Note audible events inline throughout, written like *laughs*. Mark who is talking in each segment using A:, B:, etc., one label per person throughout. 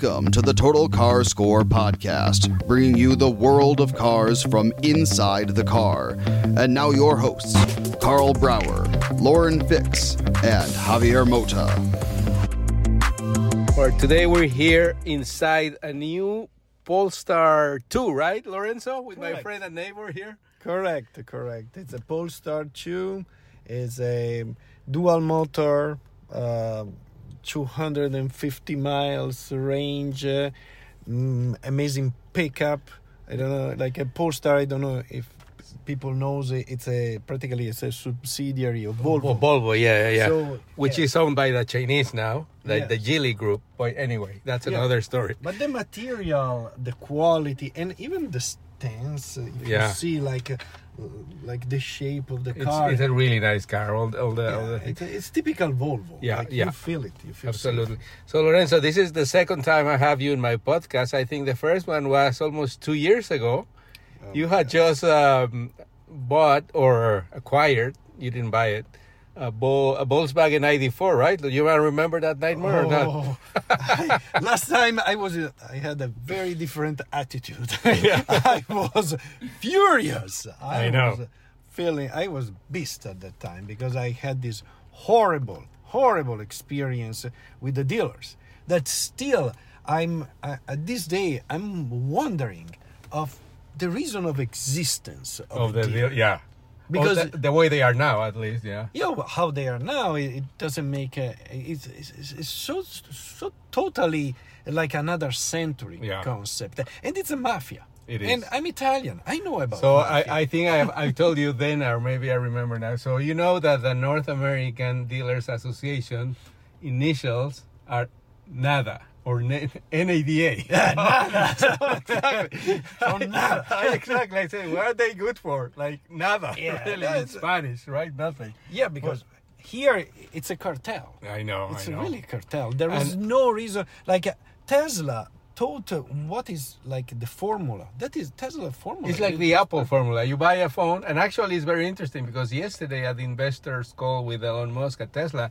A: Welcome to the Total Car Score podcast, bringing you the world of cars from inside the car. And now your hosts, Karl Brauer, Lauren Fix, and Javier Mota.
B: Well, today we're here inside a new Polestar 2, right, Lorenzo? With my friend and neighbor here.
C: Correct, correct. It's a Polestar 2. It's a dual motor, uh, 250 miles range, uh, mm, amazing pickup. I don't know, like a Polestar. I don't know if people knows it. It's a practically it's a subsidiary of Volvo.
B: Oh, Volvo, yeah, yeah, yeah.
C: So,
B: Which
C: yeah.
B: is owned by the Chinese now, the,
C: Yes.
B: the Geely group. But anyway, that's
C: Yeah.
B: another story.
C: But the material, the quality, and even the stance. If
B: Yeah.
C: you see like, uh, like the shape of the car.
B: it's a really nice car. All, all the, all the
C: it's, it's typical Volvo.
B: Yeah,
C: like
B: yeah.
C: You feel it. You feel
B: Absolutely. So, Lorenzo, this is the second time I have you in my podcast. I think the first one was almost two years ago.
C: Oh,
B: you had just um, bought or acquired, you didn't buy it, a, Vol- a Volkswagen ID4, right? Do you want to remember that nightmare or not?
C: Oh, I- last time I was, uh, I had a very different attitude. *laughs* *laughs* I was furious.
B: I know.
C: Was feeling I was beast at that time because I had this horrible, horrible experience with the dealers. That still, I'm uh, at this day, I'm wondering of the reason of existence of,
B: Of the,
C: dealer.
B: yeah.
C: Because-
B: the, the way they are now, at least, yeah.
C: yeah, well, how they are now, it, it doesn't make a. It's, it's, it's so so totally like another century
B: Yeah.
C: concept, and it's a mafia.
B: It
C: And. I'm Italian. I know about.
B: So
C: mafia.
B: I, I think I, I told you then, or maybe I remember now. So you know that the North American Dealers Association initials are NADA or N- *laughs* *laughs* NADA. so *laughs* exactly.
C: So nada.
B: exactly. I said, what are they good for? Like nada.
C: Yeah,
B: really, in Spanish, right? Nothing.
C: yeah, because here it's a cartel.
B: I know.
C: It's
B: I
C: a
B: know.
C: really cartel. There is
B: And-
C: no reason. Like uh, Tesla taught what is like the formula. That is Tesla formula.
B: It's like the Apple formula. You buy a phone, and actually, it's very interesting because yesterday at the investors' call with Elon Musk at Tesla,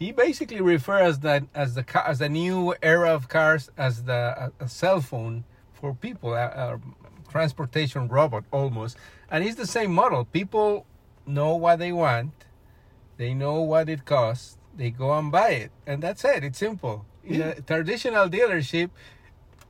B: he basically refers that as the as the new era of cars as the cell phone for people, a, a transportation robot almost, and it's the same model. People know what they want, they know what it costs, they go and buy it, and that's it. It's simple. In a traditional dealership.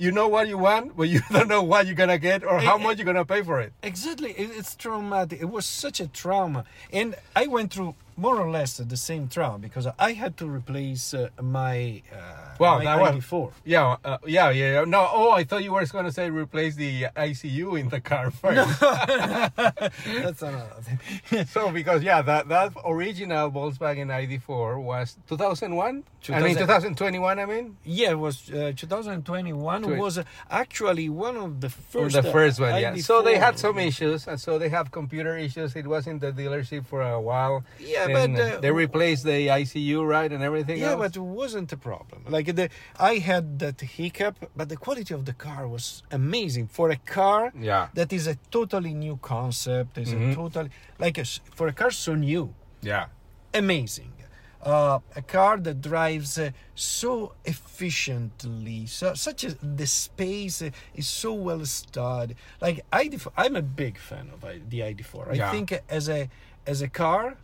B: You know what you want, but you *laughs* don't know what you're gonna get or how
C: Eh,
B: much you're gonna pay for it.
C: Exactly, it, it's traumatic. It was such a trauma, and I went through more or less the same trauma because I had to replace uh, my uh,
B: Wow,
C: my
B: that was-
C: 94.
B: Yeah, uh, yeah, yeah. yeah. No, oh, I thought you were going to say replace the ICU in the car *laughs* first. *laughs*
C: That's another thing. *laughs*
B: so because yeah, that that original Volkswagen ID4 was 2001. I mean 2021. I mean.
C: yeah, it was uh, 2021
B: Twen-
C: was actually one of the
B: Or
C: first.
B: the first
C: uh,
B: one, yeah. So they had some issues, and so they have computer issues. It was in the dealership for a while.
C: Yeah, but, uh,
B: they replaced the ICU, right, and everything.
C: Yeah,
B: else.
C: but it wasn't a problem. Like the, I had that hiccup, but the quality of the car was amazing for a car.
B: Yeah.
C: that is a totally new concept. Is
B: Mhm.
C: a totally like a, for a car so new,
B: yeah,
C: amazing. Uh, a car that drives uh, so efficiently, so such a the space uh, is so well studied. Like ID4, I'm a big fan of I- the ID4. I
B: Yeah.
C: think as a as a car, uh,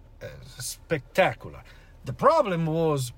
C: spectacular. The problem was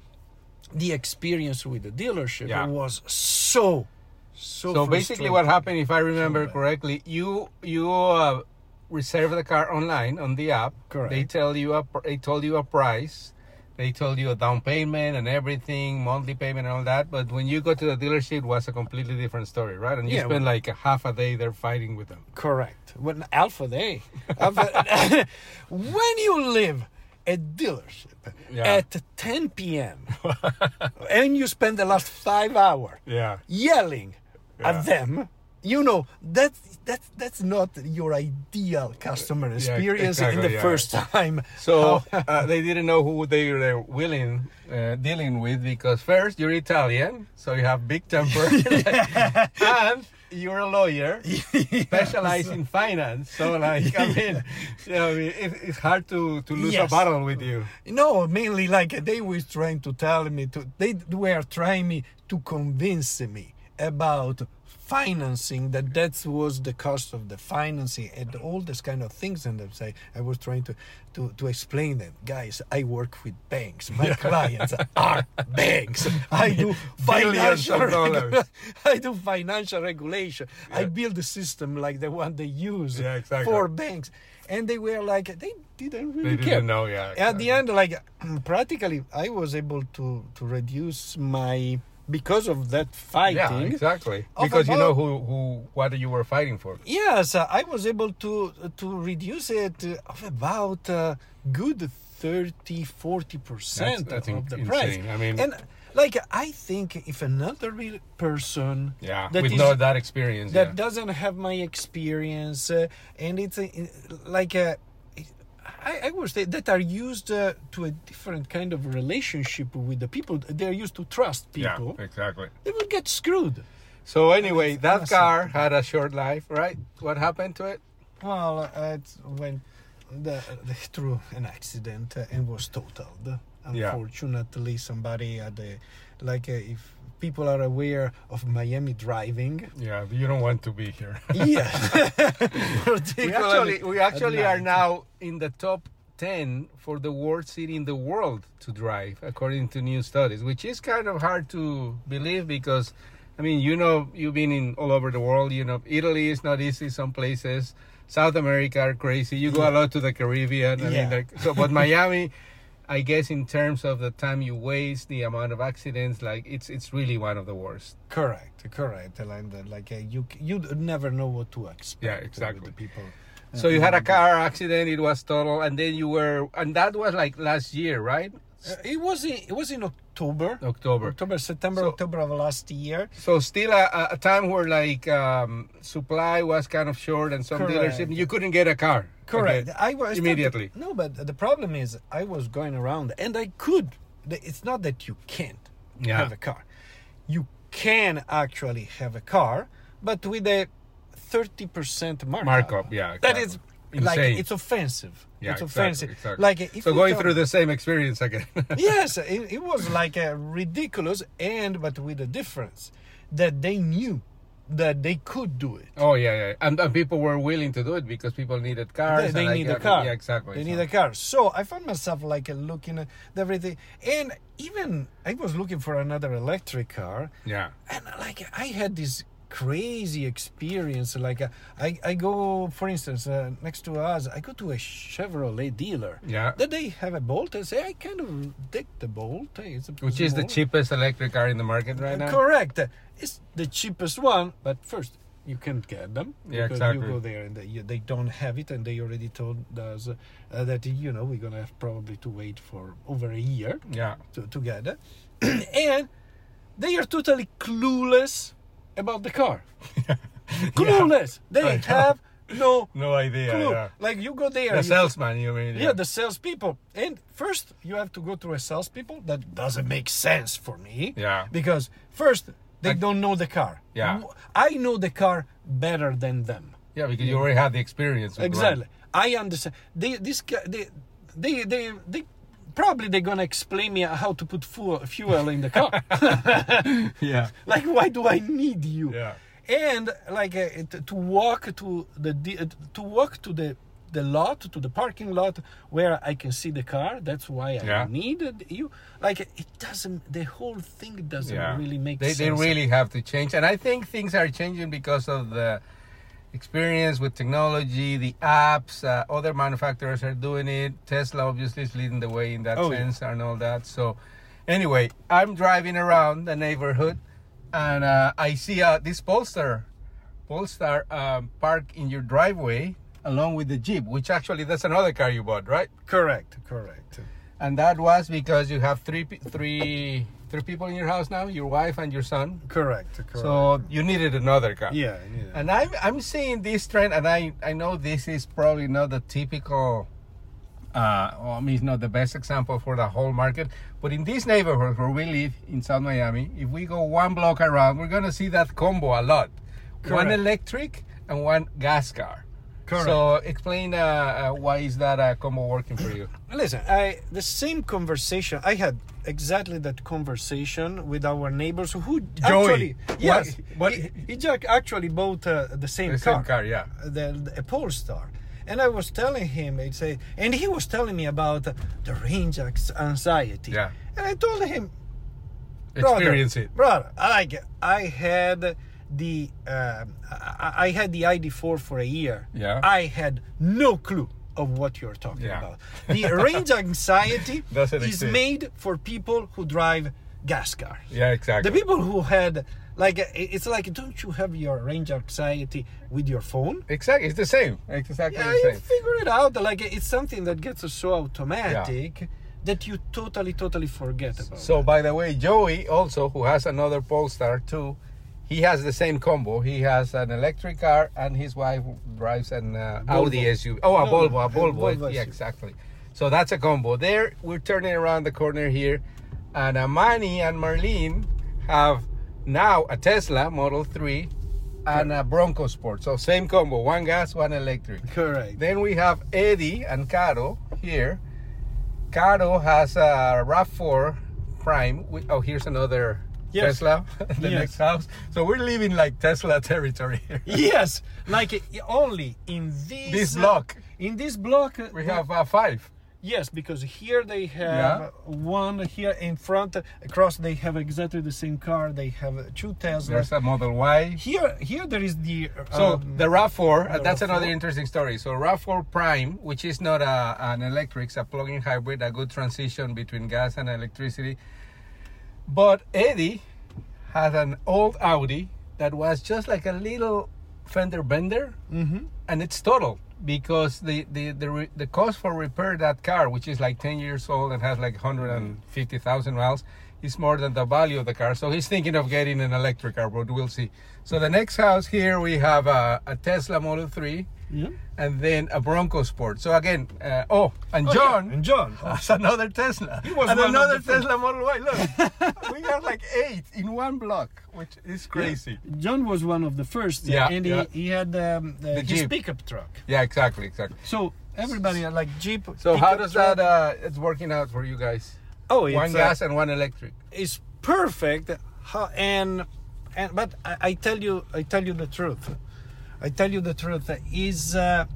C: the experience with the dealership
B: Yeah.
C: was so, so.
B: So basically, what happened, if I remember correctly, you you uh, reserve the car online on the app.
C: Correct.
B: They tell you a they told you a price. They told you a down payment and everything, monthly payment and all that. But when you go to the dealership, it was a completely different story, right? And you
C: Yeah,
B: spend like a half a day there fighting with them.
C: Correct. When Alpha Day, Alpha, *laughs* when you live at dealership
B: Yeah.
C: at 10 p.m. *laughs* and you spend the last five hours
B: Yeah.
C: yelling
B: Yeah.
C: at them, you know that's that's that's not your ideal customer experience in
B: exactly,
C: the
B: yeah.
C: first time.
B: So *laughs* uh, they didn't know who they were willing uh, dealing with because first you're Italian, so you have big temper, *laughs* and you're a lawyer *laughs* specialized in finance. So like I mean, *laughs* you know, I mean, it, it's hard to to lose
C: Yes.
B: a battle with you.
C: No, mainly like they were trying to tell me to. They were trying me to convince me about financing that that was the cost of the financing and all this kind of things. And I say I was trying to to to explain them guys I work with banks. My *laughs* clients are banks. *laughs* I do financial regu- *laughs* I do financial regulation. I build a system like the one they use
B: Yeah, exactly.
C: for banks. And they were like they didn't really
B: They
C: care.
B: didn't know, yeah.
C: at the end like *clears throat* practically i was able to to reduce my because of that fighting.
B: yeah,
C: exactly.
B: Because you know who who what you were fighting for.
C: yes uh, i was able to to reduce it uh, of about uh, good 30 40 percent of the
B: insane.
C: price
B: I mean-
C: and like i think if another real person
B: Yeah,
C: that
B: with
C: is-
B: no that experience.
C: that
B: yeah.
C: doesn't have my experience uh, and it's a, like a I, I would say that are used uh, to a different kind of relationship with the people. They're used to trust people.
B: Yeah, exactly.
C: They will get screwed.
B: So anyway, that
C: awesome.
B: car had a short life, right? What happened to it?
C: Well, uh, it went the, the, through an accident uh, and was totaled.
B: Yeah.
C: Unfortunately, somebody at the like uh, if people are aware of Miami driving.
B: Yeah, you don't want to be here. *laughs*
C: Yeah, *laughs*
B: we actually we actually are now in the top 10 for the worst city in the world to drive according to new studies which is kind of hard to believe because i mean you know you've been in all over the world you know italy is not easy some places south america are crazy you go a lot to the caribbean i mean
C: Yeah.
B: like so but miami *laughs* i guess in terms of the time you waste the amount of accidents like it's it's really one of the worst
C: Correct, correct. Like, like uh, you, you never know what to expect.
B: Yeah, exactly.
C: the people.
B: So you had a car accident, it was total, and then you were, and that was like last year, right?
C: Uh, it was in, it was in October,
B: October.
C: October, September,
B: So-
C: October of last year.
B: So still a, a- time where like um, supply was kind of short and some
C: Correct.
B: dealership you couldn't get a car.
C: Correct.
B: Okay.
C: I was
B: Immediately.
C: No, but the problem is I was going around and I could. It's not that you can't
B: Yeah.
C: have a car. You can actually have a car, but with a thirty percent markup.
B: Markup, yeah,
C: That
B: exactly.
C: is like
B: Insane.
C: it's offensive.
B: Yeah,
C: it's
B: exactly,
C: offensive.
B: exactly.
C: Like
B: so going through the same experience again. *laughs*
C: yes, it, it was like a ridiculous, and but with a difference that they knew that they could do it.
B: oh yeah, yeah, and, and people were willing to do it because people needed cars.
C: They, they
B: like,
C: need
B: yeah,
C: a car.
B: Yeah, exactly.
C: They
B: So-
C: need a car. So I found myself like uh, looking at everything, and even I was looking for another electric car,
B: Yeah.
C: and like I had this crazy experience. Like uh, I, I go, for instance, uh, next to us, I go to a Chevrolet dealer.
B: Yeah.
C: That they have a Bolt. I say I kind of dig the Bolt. It's a,
B: Which is the cheapest electric car in the market right now.
C: Correct. It's the cheapest one, but first you can't get them
B: Yeah,
C: because
B: exactly.
C: you go there and they, they don't have it, and they already told us uh, that you know we're gonna have probably to wait for over a year
B: Yeah.
C: to, to get it, *clears throat* and they are totally clueless about the car. *laughs* clueless.
B: I know.
C: They have no *laughs*
B: No idea.
C: clue.
B: Yeah.
C: Like you go there,
B: The
C: you-
B: salesman, you mean?
C: yeah, the salespeople. And first, you have to go through a salespeople. That doesn't make sense for me.
B: Yeah.
C: Because first, they
B: Like-
C: don't know the car.
B: Yeah.
C: I know the car better than them.
B: Yeah, because you already had the experience. with
C: Exactly. I understand. They, this, guy- they, they, they, they, probably they're gonna explain me how to put fuel, fuel in the car. *laughs*
B: Yeah. *laughs*
C: like, why do I need you?
B: Yeah.
C: And like uh, to walk to the de- to walk to the the lot to the parking lot where I can see the car. That's why I
B: Yeah.
C: needed you. Like it doesn't. The whole thing doesn't really make
B: they,
C: sense.
B: They really have to change, and I think things are changing because of the experience with technology, the apps. Uh, other manufacturers are doing it. Tesla obviously is leading the way in that
C: Oh, yeah.
B: sense and all that. So, anyway, I'm driving around the neighborhood, and uh, I see uh, this Polestar, Polestar um, park in your driveway along with the Jeep, which actually that's another car you bought, right?
C: correct. Correct.
B: And that was because you have three, three, three people in your house now, your wife and your son.
C: Correct. Correct.
B: So you needed another car.
C: yeah. yeah.
B: And I'm I'm seeing this trend, and I I know this is probably not the typical. Uh, well, I mean, it's not the best example for the whole market, but in this neighborhood where we live in South Miami, if we go one block around, we're gonna see that combo a lot. One electric and one gas car.
C: Correct.
B: So explain uh, uh, why is that uh, combo working for you? *clears throat*
C: Listen, I the same conversation I had exactly that conversation with our neighbors who actually
B: What-
C: yes,
B: what-
C: he, he ju- actually bought uh, the same
B: The
C: car,
B: same car, yeah.
C: the, the a Polestar. And I was telling him, it's a, and he was telling me about the range ex- anxiety.
B: Yeah.
C: And I told him, brother,
B: Experience it.
C: brother. I I had the um, I, I had the ID4 for a year.
B: Yeah.
C: I had no clue of what you're talking
B: Yeah.
C: about. The *laughs* range anxiety is
B: exist.
C: made for people who drive gas cars.
B: Yeah, exactly.
C: The people who had like it's like don't you have your range anxiety with your phone?
B: exactly, it's the same. Exactly
C: Yeah,
B: the
C: you
B: same.
C: figure it out. Like it's something that gets so automatic that you totally, totally forget about.
B: So, by the way, Joey also, who has another Polestar too, he has the same combo. He has an electric car, and his wife drives an uh, Audi SUV. Oh, a
C: No,
B: Volvo, a Volvo.
C: Volvo
B: yeah, exactly. So that's a combo. There, we're turning around the corner here, and Amani and Marlene have now a Tesla Model 3 and a Bronco Sport. So same combo, one gas, one electric.
C: Correct.
B: Then we have Eddie and Caro here. Caro has a RAV4 Prime. We, oh, here's another
C: Yes.
B: Tesla, *laughs* the
C: Yes.
B: next house. So we're living like Tesla *laughs* territory
C: yes, like uh, only in this
B: This block.
C: In this block, uh,
B: We have uh, five.
C: yes, because here they have one here in front. Across, they have exactly the same car. They have uh, two Teslas.
B: There's a Model Y.
C: Here, here there is the.
B: So
C: um,
B: the RAV4, uh,
C: the
B: that's another
C: RAV4.
B: interesting story. So RAV4 Prime, which is not a, an electric, it's a plug-in hybrid, a good transition between gas and electricity. But Eddie had an old Audi that was just like a little fender bender,
C: Mhm.
B: and it's total because the the the, re, the cost for repair that car, which is like 10 years old and has like 150,000 miles, is more than the value of the car. So he's thinking of getting an electric car, but we'll see. So the next house here we have a, a Tesla Model 3
C: Yeah.
B: and then a Bronco Sport. So again, uh, oh, and
C: Oh, yeah,
B: John
C: and John. *laughs*
B: has another Tesla.
C: was
B: and another. Tesla Model Y. Look, we got like eight in one block, which is crazy.
C: John was one of the first.
B: Yeah,
C: and he,
B: yeah.
C: he had um, the,
B: The
C: his
B: Jeep.
C: pickup truck.
B: Yeah, exactly, exactly.
C: So everybody had like Jeep.
B: So how does
C: truck.
B: that? Uh, it's working out for you guys.
C: Oh, it's,
B: one
C: uh,
B: gas and one electric.
C: is perfect and and but I, I tell you I tell you the truth I tell you the truth is uh,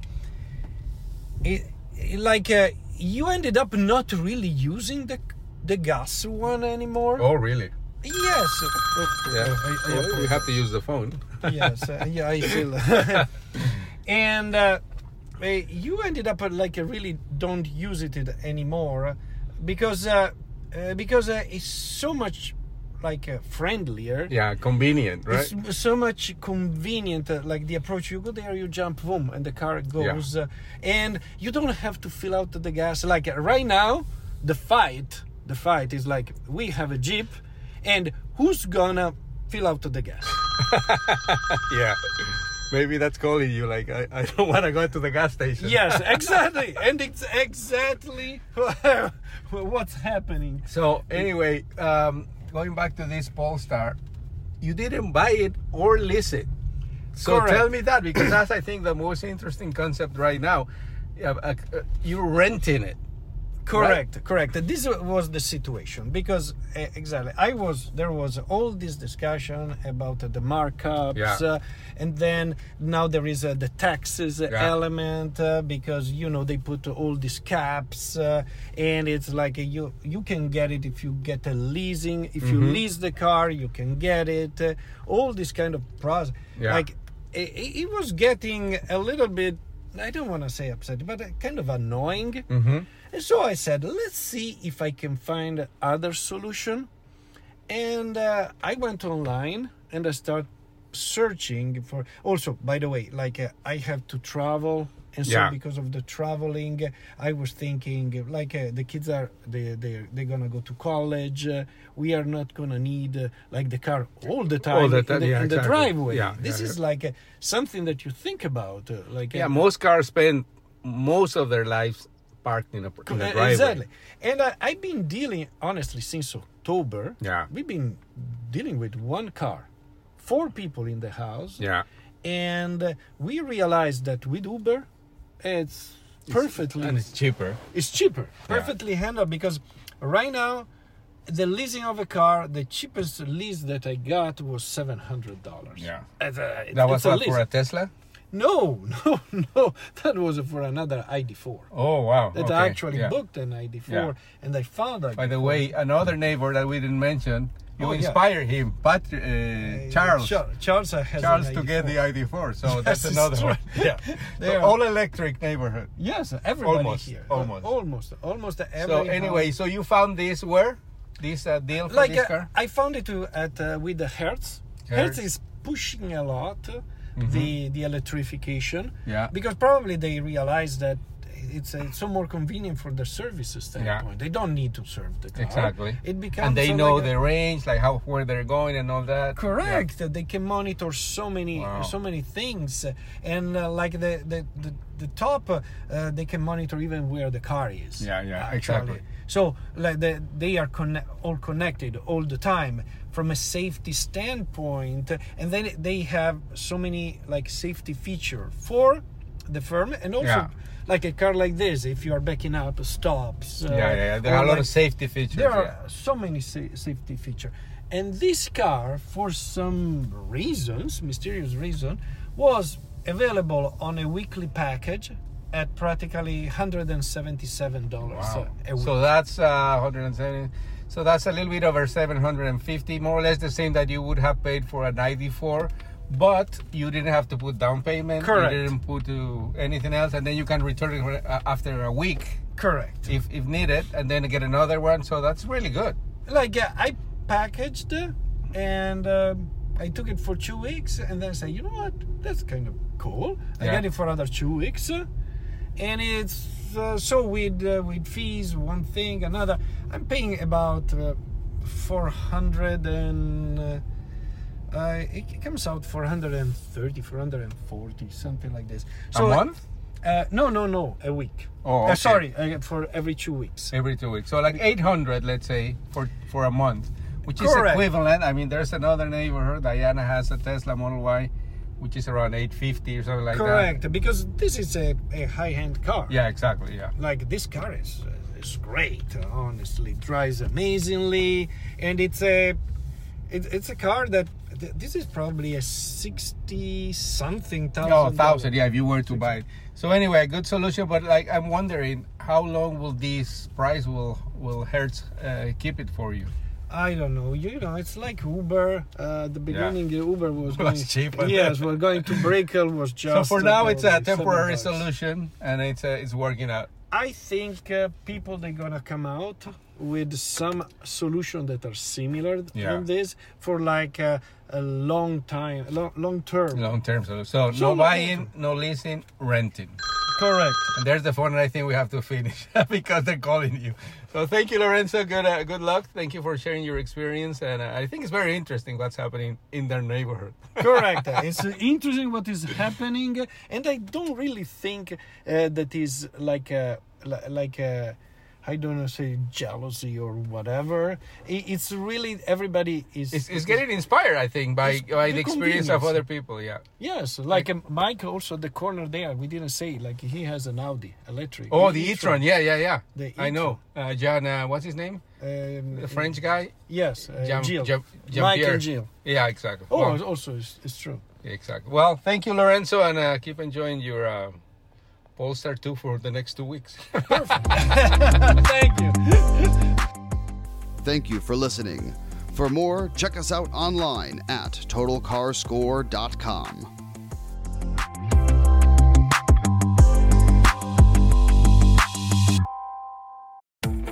C: it, it- like uh, you ended up not really using the the gas one anymore
B: Oh, really?
C: Yes Oh,
B: Yeah.
C: I- I
B: Well, we have to use the phone. *laughs*
C: yes uh, yeah I feel *laughs* *laughs* and uh, you ended up uh, like uh, really don't use it anymore because uh, uh, because uh, it's so much like uh, friendlier
B: Yeah, convenient, right?
C: it's so much convenient uh, like the approach you go there you jump boom and the car goes uh, and you don't have to fill out the gas like uh, right now the fight the fight is like we have a jeep and who's gonna fill out the gas *laughs*
B: yeah. Maybe that's calling you. Like, I, I don't want to go to the gas station.
C: yes *laughs* exactly and it's exactly what's happening
B: So anyway, um, going back to this Polestar, you didn't buy it or lease it. So
C: Correct.
B: tell me that because that's I think the most interesting concept right now. Yeah, uh, uh, You're renting it.
C: Correct, correct. This was the situation because uh, exactly I was there was all this discussion about uh, the markups,
B: Yeah.
C: uh, and then now there is uh, the taxes
B: Yeah.
C: element uh, because you know they put all these caps, uh, and it's like uh, you you can get it if you get a leasing. If you
B: Mm-hmm.
C: lease the car, you can get it. Uh, all this kind of process,
B: Yeah.
C: like it, it was getting a little bit. I don't want to say upset, but kind of annoying.
B: Mm-hmm.
C: And so I said, let's see if I can find other solution. And uh, I went online and I start searching for. Also, by the way, like uh, I have to travel, and so
B: Yeah.
C: because of the traveling, I was thinking uh, like uh, the kids are they they they're gonna go to college. Uh, we are not gonna need uh, like the car all the time,
B: the
C: in the,
B: yeah,
C: in the
B: exactly.
C: driveway.
B: Yeah,
C: this
B: yeah,
C: is like uh, something that you think about, uh, like
B: Yeah,
C: uh,
B: most cars spend most of their lives parked in a, in a
C: Uh,
B: driveway.
C: Exactly. And I, I've been dealing, honestly, since October.
B: Yeah.
C: We've been dealing with one car, four people in the house.
B: Yeah.
C: And we realized that with Uber, it's perfectly,
B: And it's cheaper.
C: it's cheaper, perfectly handled because right now, the leasing of a car, the cheapest lease that I got was seven hundred dollars.
B: Yeah.
C: A,
B: That was
C: a
B: for a Tesla?
C: No, *laughs* no, no. That was for another ID4
B: Oh, wow.
C: that
B: okay.
C: I actually
B: yeah.
C: booked an ID4
B: Yeah.
C: and I found that.
B: By the way, another neighbor that we didn't mention, you
C: Oh, yeah.
B: him, Patri- uh, Charles.
C: Charles, Charles has
B: Charles to get the
C: ID4.
B: ID4. So *laughs*
C: Yes,
B: that's another one. Yeah. *laughs* So
C: are-
B: all electric neighborhood.
C: Yes, everybody
B: Almost,
C: here.
B: almost.
C: almost, almost every.
B: So anyway, so you found this where? This uh, deal for
C: like
B: this
C: uh,
B: car?
C: I found it to, at uh, with the Hertz.
B: Hertz.
C: Is pushing a lot uh, the the electrification.
B: Mm-hmm. Yeah.
C: Because probably they realize that it's uh, so more convenient for the services standpoint. They don't need to serve the car.
B: Exactly.
C: It becomes
B: and they know
C: like a-
B: the range, like how where they're going and all that.
C: correct that they can monitor so many
B: Wow.
C: so many things and uh, like the the, the, the top uh, they can monitor even where the car is
B: Yeah, yeah,
C: actually.
B: exactly.
C: so like the, they are conne- all connected all the time from a safety standpoint and then they have so many like safety feature for the firm and also
B: Yeah.
C: like a car like this if you are backing up stops uh,
B: Yeah, yeah, yeah. There are a lot
C: like-
B: of safety features.
C: there are
B: yeah.
C: so many sa- safety features and this car for some reasons mysterious reason was available on a weekly package at practically $177
B: Wow.
C: a week
B: So that's uh, 170. So that's a little bit over 750, more or less the same that you would have paid for an ID4, but you didn't have to put down payment.
C: Correct.
B: You didn't put to anything else, and then you can return it uh, after a week
C: correct
B: if, if needed, and then get another one. So that's really good.
C: like uh, i packaged and um, i took it for two weeks and then say you know what that's kind of cool i
B: Yeah.
C: got it for another two weeks and it's uh, so with uh, with fees one thing another i'm paying about uh, 400 and uh, uh, it comes out 430 440 something like this
B: a month?
C: uh, no no no a week
B: Oh, okay.
C: sorry for every two weeks
B: Every two weeks. So like 800, let's say, for for a month, which is equivalent. I mean, there's another neighborhood. Diana has a Tesla Model Y, which is around 850 or something like that.
C: correct because this is a, a high-end car.
B: Yeah, exactly. Yeah.
C: like this car is uh, is great honestly drives amazingly and it's a it, it's a car that th- this is probably a 60 something thousand. dollar.
B: Yeah, if you were to buy it. So anyway, good solution. But like, I'm wondering how long will this price will will Hertz uh, keep it for you?
C: I don't know. You know, it's like Uber. Uh, at the beginning, the Uber was *laughs*
B: Was
C: going, Yes, we're going to Brickell was *laughs* just.
B: so for now,
C: uh,
B: it's a temporary solution, and it's uh, it's working out.
C: I think uh, people they're gonna come out with some solution that are similar
B: Yeah.
C: this for like a, a long time, long, long term.
B: Long term solution. So,
C: So
B: no buying, no leasing, renting.
C: Correct.
B: And there's the phone, and I think we have to finish *laughs* because they're calling you. So thank you, Lorenzo. Good, uh, good luck. Thank you for sharing your experience, and uh, I think it's very interesting what's happening in their neighborhood. *laughs*
C: Correct. it's uh, interesting what is happening, and I don't really think uh, that is like a like a I don't know, say jealousy or whatever. It, it's really everybody is.
B: It's, it's getting inspired, I think, by by
C: the
B: experience of other people. Yeah.
C: Yes, like um, Mike also the corner there. We didn't say like he has an Audi electric.
B: Oh, the
C: e-tron.
B: e-tron. Yeah, yeah, yeah.
C: The
B: I know. Uh, John, uh, what's his name?
C: Um,
B: The French guy.
C: Yes, uh,
B: Jean-
C: Jill.
B: Jean-
C: Mike
B: Jean-Pierre.
C: and Jill.
B: Yeah, exactly.
C: Oh,
B: Well,
C: also it's, it's true.
B: exactly. Well, thank you, Lorenzo, and uh, keep enjoying your uh, Polestar 2 for the next two weeks. *laughs* Perfect. *laughs*
C: Thank you.
A: Thank you for listening. For more, check us out online at totalcarscore.com.